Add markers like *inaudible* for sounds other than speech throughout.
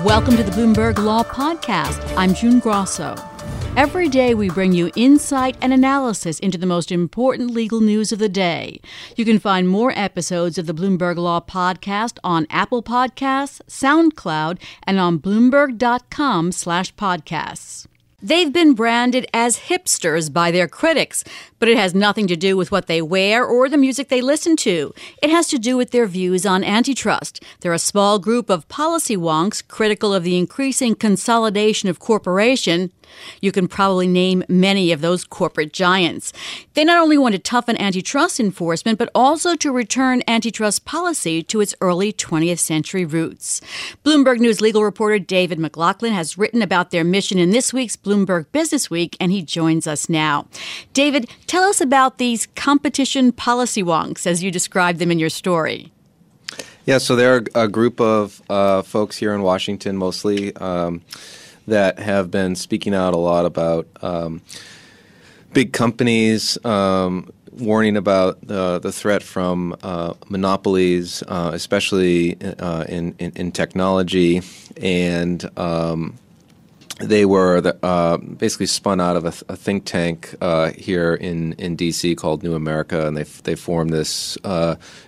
Welcome to the Bloomberg Law Podcast. I'm June Grosso. Every day, we bring you insight and analysis into the most important legal news of the day. You can find more episodes of the Bloomberg Law Podcast on Apple Podcasts, SoundCloud, and on Bloomberg.com/podcasts. They've been branded as hipsters by their critics, but it has nothing to do with what they wear or the music they listen to. It has to do with their views on antitrust. They're a small group of policy wonks critical of the increasing consolidation of corporation you can probably name many of those corporate giants. They not only want to toughen antitrust enforcement, but also to return antitrust policy to its early 20th century roots. Bloomberg News legal reporter David McLaughlin has written about their mission in this week's Bloomberg Business Week, and he joins us now. David, tell us about these competition policy wonks as you describe them in your story. Yeah, so they're a group of uh, folks here in Washington mostly. Um, that have been speaking out a lot about um, big companies. Um, warning about uh, the threat from uh, monopolies, uh, especially uh, in, in, in, technology, and um, they were the, uh, basically spun out of a, a think tank uh, here in, in DC called New America, and they they formed this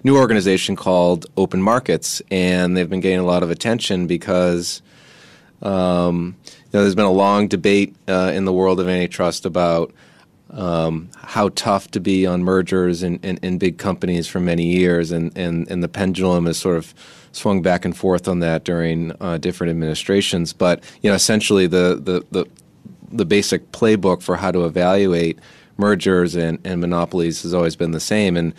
new organization called Open Markets, and they've been gaining a lot of attention because um, you know, there's been a long debate uh, in the world of antitrust about um, how tough to be on mergers in, in, in, big companies for many years, and, and, and the pendulum has sort of swung back and forth on that during uh, different administrations. But you know, essentially, the, the, the, the basic playbook for how to evaluate mergers and, and monopolies has always been the same. And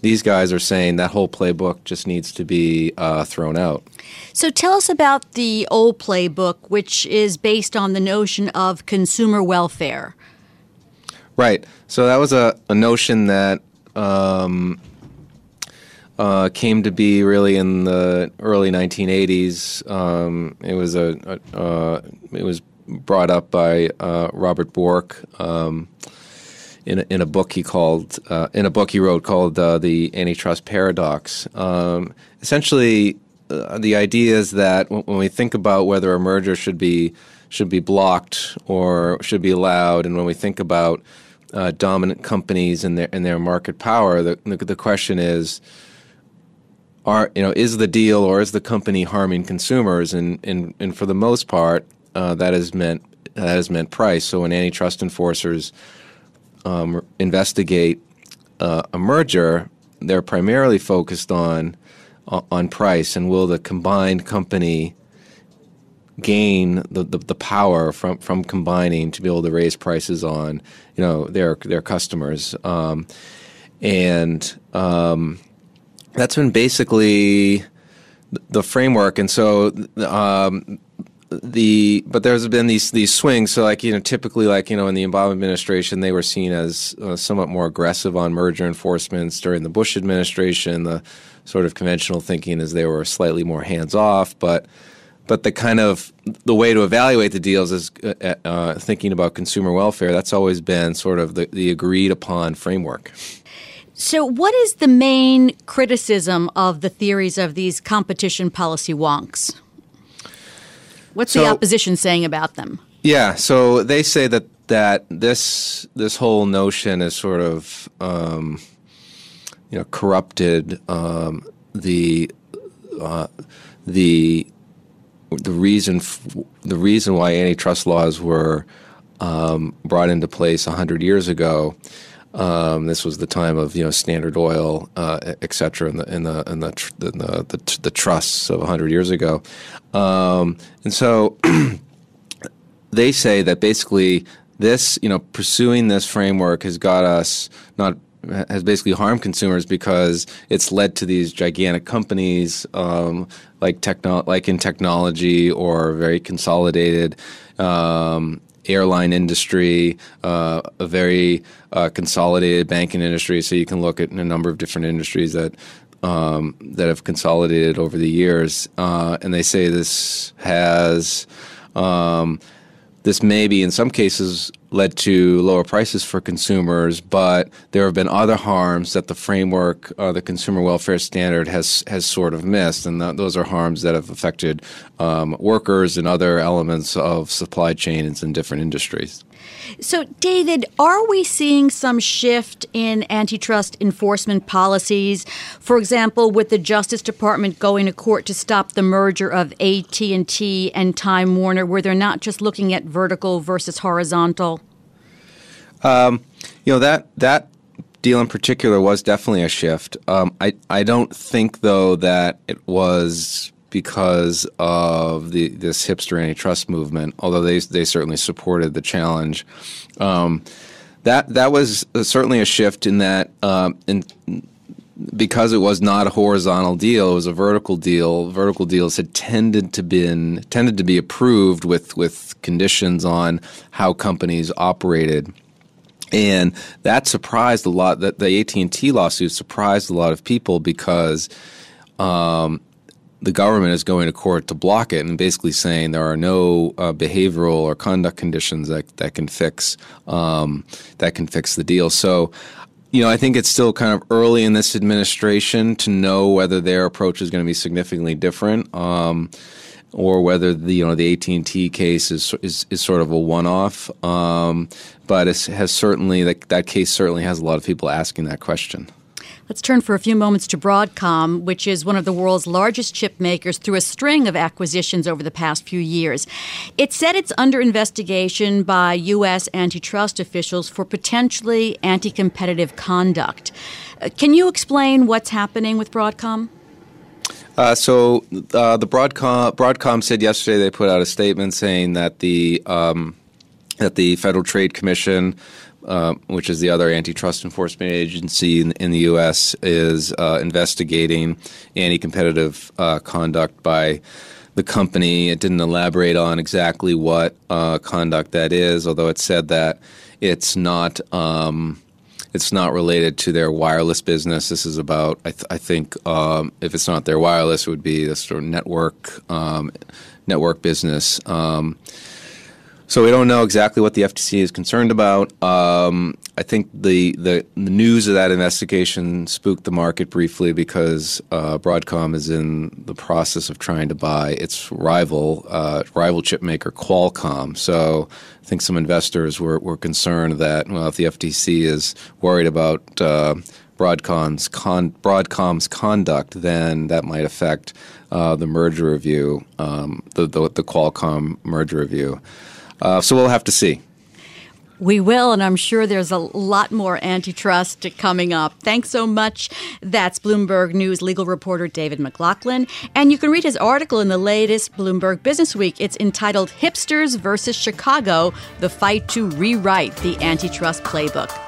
these guys are saying that whole playbook just needs to be uh, thrown out. So tell us about the old playbook, which is based on the notion of consumer welfare. Right. So that was a, a notion that um, uh, came to be really in the early 1980s. Um, it was a, a uh, it was brought up by uh, Robert Bork. Um, in a, in a book he called uh, in a book he wrote called uh, the antitrust paradox. Um, essentially, uh, the idea is that when we think about whether a merger should be should be blocked or should be allowed, and when we think about uh, dominant companies and their and their market power, the, the, question is. Are, you know, is the deal or is the company harming consumers? And, and, and for the most part, uh, that has meant that has meant price. So when antitrust enforcers um, investigate uh, a merger, they're primarily focused on on price and will the combined company gain the, the, the, power from, from combining to be able to raise prices on you know their their customers um, and um, that's been basically the framework and so um, the but there's been these these swings. So like you know, typically like you know in the Obama administration, they were seen as uh, somewhat more aggressive on merger enforcements. During the Bush administration, the sort of conventional thinking is they were slightly more hands off. But but the kind of the way to evaluate the deals is uh, uh, thinking about consumer welfare. That's always been sort of the, the agreed upon framework. So, what is the main criticism of the theories of these competition policy wonks? What's so, the opposition saying about them? Yeah, so they say that that this this whole notion is sort of um, you know corrupted um, the uh, the the reason f- the reason why antitrust laws were um, brought into place hundred years ago. Um, this was the time of you know Standard Oil, uh, et cetera, in the in the in the tr- the, the, the, trusts of hundred years ago. Um, and so *clears throat* they say that basically this, you know, pursuing this framework has got us not has basically harmed consumers because it's led to these gigantic companies um, like techno- like in technology or very consolidated um, airline industry, uh, a very uh, consolidated banking industry. So you can look at a number of different industries that um, that have consolidated over the years, uh, and they say this has this maybe in some cases led to lower prices for consumers, but there have been other harms that the framework, uh, the consumer welfare standard, has has sort of missed, and th- those are harms that have affected um, workers and other elements of supply chains in different industries. So, David, are we seeing some shift in antitrust enforcement policies? For example, with the Justice Department going to court to stop the merger of AT&T and Time Warner, where they're not just looking at vertical versus horizontal. Um, you know that that deal in particular was definitely a shift. Um, I I don't think though that it was because of the this hipster antitrust movement, although they they certainly supported the challenge. Um, that that was certainly a shift in that um, in, because it was not a horizontal deal, it was a vertical deal. Vertical deals had tended to been tended to be approved with with conditions on how companies operated. And that surprised a lot. That the AT and T lawsuit surprised a lot of people because um, the government is going to court to block it and basically saying there are no uh, behavioral or conduct conditions that, that can fix um, that can fix the deal. So, you know, I think it's still kind of early in this administration to know whether their approach is going to be significantly different. Um, or whether the you know the AT and T case is, is is sort of a one off, um, but it has certainly that that case certainly has a lot of people asking that question. Let's turn for a few moments to Broadcom, which is one of the world's largest chip makers through a string of acquisitions over the past few years. It said it's under investigation by U.S. antitrust officials for potentially anti competitive conduct. Uh, can you explain what's happening with Broadcom? Uh, so uh, the Broadcom Broadcom said yesterday they put out a statement saying that the um, that the Federal Trade Commission uh, which is the other antitrust enforcement agency in, in the U.S., is uh, investigating anti competitive uh, conduct by the company. It didn't elaborate on exactly what uh, conduct that is, although it said that it's not. Um, it's not related to their wireless business. This is about, I, th- I think, um, if it's not their wireless, it would be the sort of network um, network business. Um, so we don't know exactly what the FTC is concerned about. Um, I think the, the, the news of that investigation spooked the market briefly because uh, Broadcom is in the process of trying to buy its rival uh, rival chip maker Qualcomm. So I think some investors were, were concerned that well, if the FTC is worried about uh, Broadcom's con- Broadcom's conduct, then that might affect uh, the merger review, um, the, the the Qualcomm merger review. Uh, so we'll have to see. We will, and I'm sure there's a lot more antitrust coming up. Thanks so much. That's Bloomberg News legal reporter David McLaughlin. And you can read his article in the latest Bloomberg Business Week. It's entitled Hipsters versus Chicago The Fight to Rewrite the Antitrust Playbook.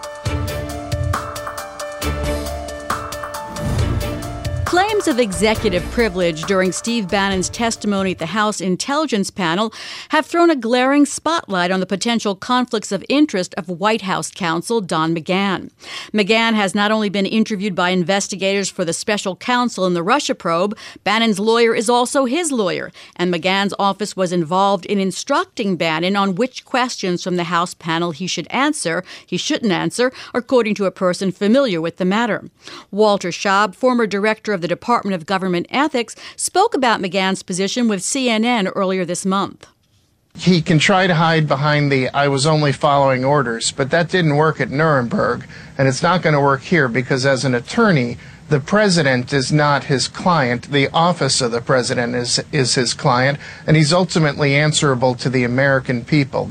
Of executive privilege during Steve Bannon's testimony at the House Intelligence Panel have thrown a glaring spotlight on the potential conflicts of interest of White House counsel Don McGahn. McGahn has not only been interviewed by investigators for the special counsel in the Russia probe, Bannon's lawyer is also his lawyer, and McGahn's office was involved in instructing Bannon on which questions from the House panel he should answer, he shouldn't answer, according to a person familiar with the matter. Walter Shaub, former director of the Department of Government Ethics, spoke about McGahn's position with CNN earlier this month. He can try to hide behind the I was only following orders, but that didn't work at Nuremberg, and it's not going to work here because as an attorney, the president is not his client. The office of the president is, is his client, and he's ultimately answerable to the American people.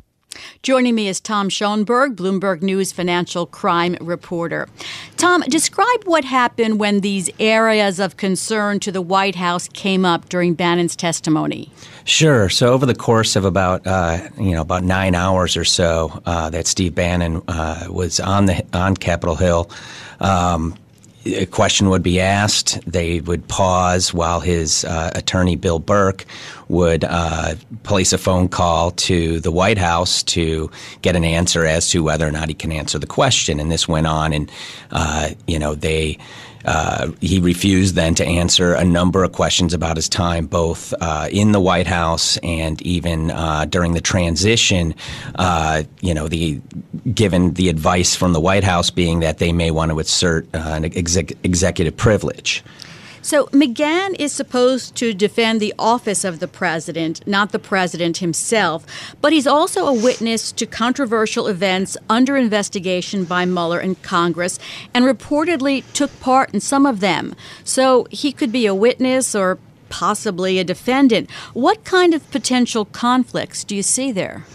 Joining me is Tom Schoenberg, Bloomberg News financial crime reporter. Tom, describe what happened when these areas of concern to the White House came up during Bannon's testimony. Sure. So over the course of about uh, you know about nine hours or so uh, that Steve Bannon uh, was on the on Capitol Hill. Um, a question would be asked. They would pause while his uh, attorney, Bill Burck, would uh, place a phone call to the White House to get an answer as to whether or not he can answer the question. And this went on, and uh, you know they uh, he refused then to answer a number of questions about his time, both uh, in the White House and even uh, during the transition. Uh, you know, the given the advice from the White House being that they may want to assert uh, an exec- executive privilege. So McGahn is supposed to defend the office of the president, not the president himself, but he's also a witness to controversial events under investigation by Mueller and Congress and reportedly took part in some of them. So he could be a witness or possibly a defendant. What kind of potential conflicts do you see there?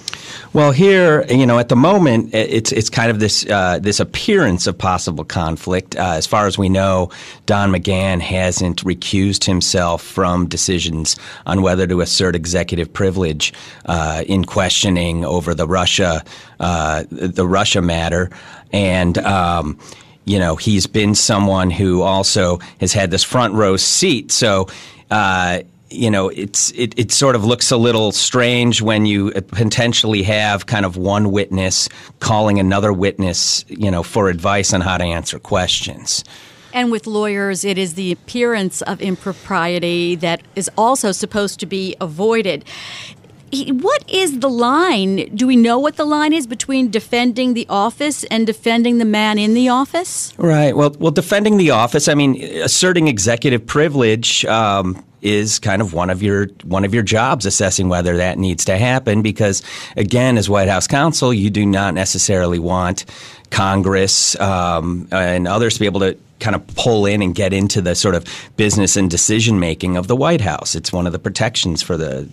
Well, here, you know, at the moment, it's it's kind of this uh, this appearance of possible conflict. Uh, as far as we know, Don McGahn hasn't recused himself from decisions on whether to assert executive privilege uh, in questioning over the Russia uh, the Russia matter, and. Um, you know, he's been someone who also has had this front row seat. So, uh, you know, it's it, it sort of looks a little strange when you potentially have kind of one witness calling another witness, you know, for advice on how to answer questions. And with lawyers, it is the appearance of impropriety that is also supposed to be avoided. What is the line? Do we know what the line is between defending the office and defending the man in the office? Right. Well, well, defending the office. I mean, asserting executive privilege. Um, is kind of one of your one of your jobs assessing whether that needs to happen because again as White House counsel you do not necessarily want Congress um, and others to be able to kind of pull in and get into the sort of business and decision making of the White House. It's one of the protections for the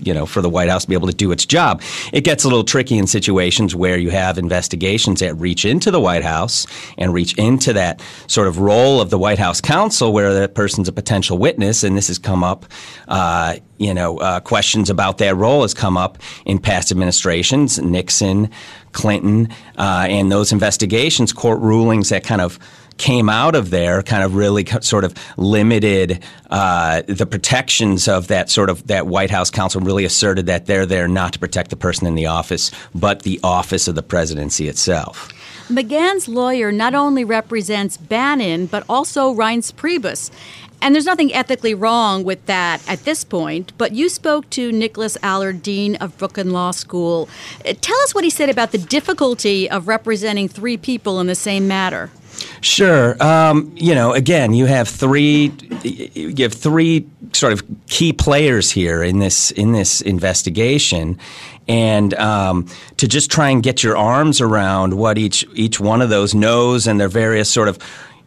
you know for the White House to be able to do its job. It gets a little tricky in situations where you have investigations that reach into the White House and reach into that sort of role of the White House counsel, where that person's a potential witness, and this has come up. Uh, you know, uh, questions about that role has come up in past administrations, Nixon, Clinton, uh, and those investigations, court rulings that kind of came out of there kind of really sort of limited uh, the protections of that sort of that White House counsel really asserted that they're there not to protect the person in the office but the office of the presidency itself. McGahn's lawyer not only represents Bannon but also Reince Priebus. And there's nothing ethically wrong with that at this point, but you spoke to Nicholas Allard, Dean of Brooklyn Law School. Uh, tell us what he said about the difficulty of representing three people in the same matter. Sure. Um, you know, again, you have three. You have three sort of key players here in this in this investigation, and um, to just try and get your arms around what each each one of those knows and their various sort of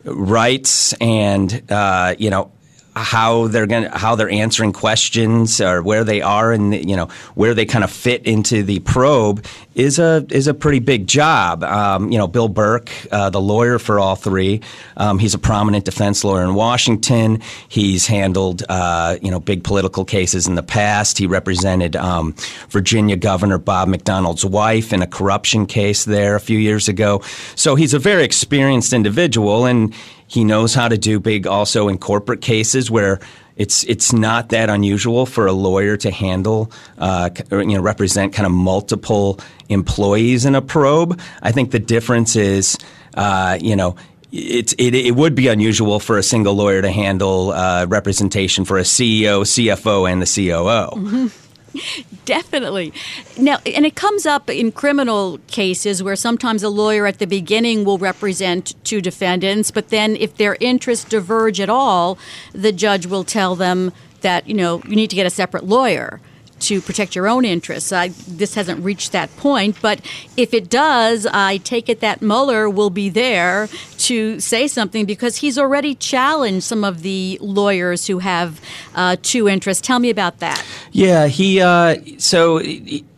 rights and uh, you know how they're going how they're answering questions or where they are and you know where they kind of fit into the probe is a is a pretty big job. Um, you know, Bill Burck, uh, the lawyer for all three, um, he's a prominent defense lawyer in Washington. He's handled uh, you know big political cases in the past. He represented um, Virginia Governor Bob McDonnell's wife in a corruption case there a few years ago. So he's a very experienced individual and he knows how to do big also in corporate cases where it's it's not that unusual for a lawyer to handle uh, you know represent kind of multiple employees in a probe. I think the difference is uh, you know it's it, it would be unusual for a single lawyer to handle uh, representation for a CEO, CFO, and the COO. Mm-hmm. *laughs* Definitely. Now, and it comes up in criminal cases where sometimes a lawyer at the beginning will represent two defendants, but then if their interests diverge at all, the judge will tell them that, you know, you need to get a separate lawyer to protect your own interests. I, this hasn't reached that point, but if it does, I take it that Mueller will be there to say something because he's already challenged some of the lawyers who have uh, two interests. Tell me about that. Yeah, he. Uh, so,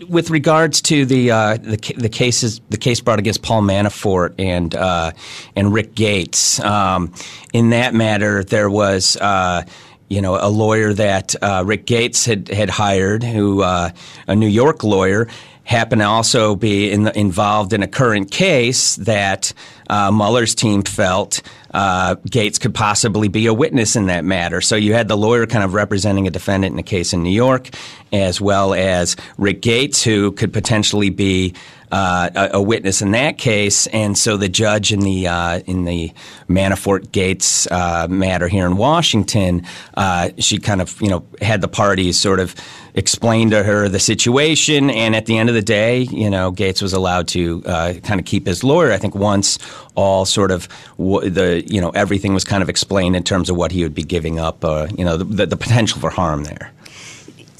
with regards to the uh, the, the cases, the case brought against Paul Manafort and uh, and Rick Gates. Um, in that matter, there was. Uh, you know, a lawyer that uh, Rick Gates had, had hired, who uh, a New York lawyer, happened to also be in the, involved in a current case that uh, Mueller's team felt uh, Gates could possibly be a witness in that matter. So you had the lawyer kind of representing a defendant in a case in New York, as well as Rick Gates, who could potentially be uh, a, a, witness in that case, and so the judge in the uh, in the Manafort Gates uh, matter here in Washington, uh, she kind of you know had the parties sort of explain to her the situation, and at the end of the day, you know Gates was allowed to uh, kind of keep his lawyer. I think once all sort of w- the you know everything was kind of explained in terms of what he would be giving up, uh, you know the, the, the potential for harm there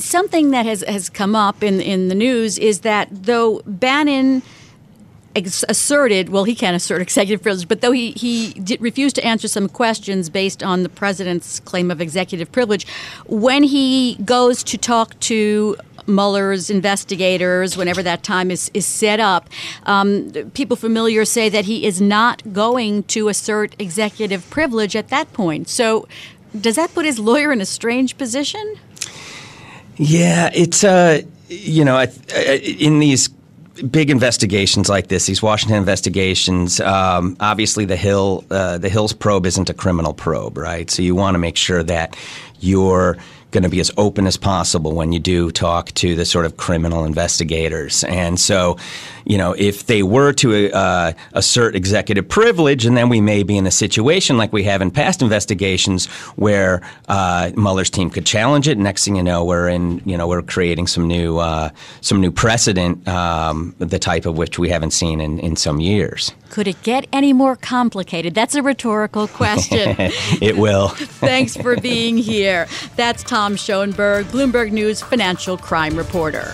something that has, has come up in, in the news is that though Bannon ex- asserted, well, he can't assert executive privilege, but though he, he did, refused to answer some questions based on the president's claim of executive privilege, when he goes to talk to Mueller's investigators, whenever that time is, is set up, um, people familiar say that he is not going to assert executive privilege at that point. So, does that put his lawyer in a strange position? Yeah, it's uh, you know, in these big investigations like this, these Washington investigations, um, obviously the Hill, uh, the Hills probe isn't a criminal probe, right? So you want to make sure that you're going to be as open as possible when you do talk to the sort of criminal investigators. And so, you know, if they were to uh, assert executive privilege, and then we may be in a situation like we have in past investigations where uh, Mueller's team could challenge it. Next thing you know, we're in, you know, we're creating some new, uh, some new precedent, um, the type of which we haven't seen in, in some years. Could it get any more complicated? That's a rhetorical question. *laughs* it will. *laughs* Thanks for being here. That's Tom Schoenberg, Bloomberg News financial crime reporter.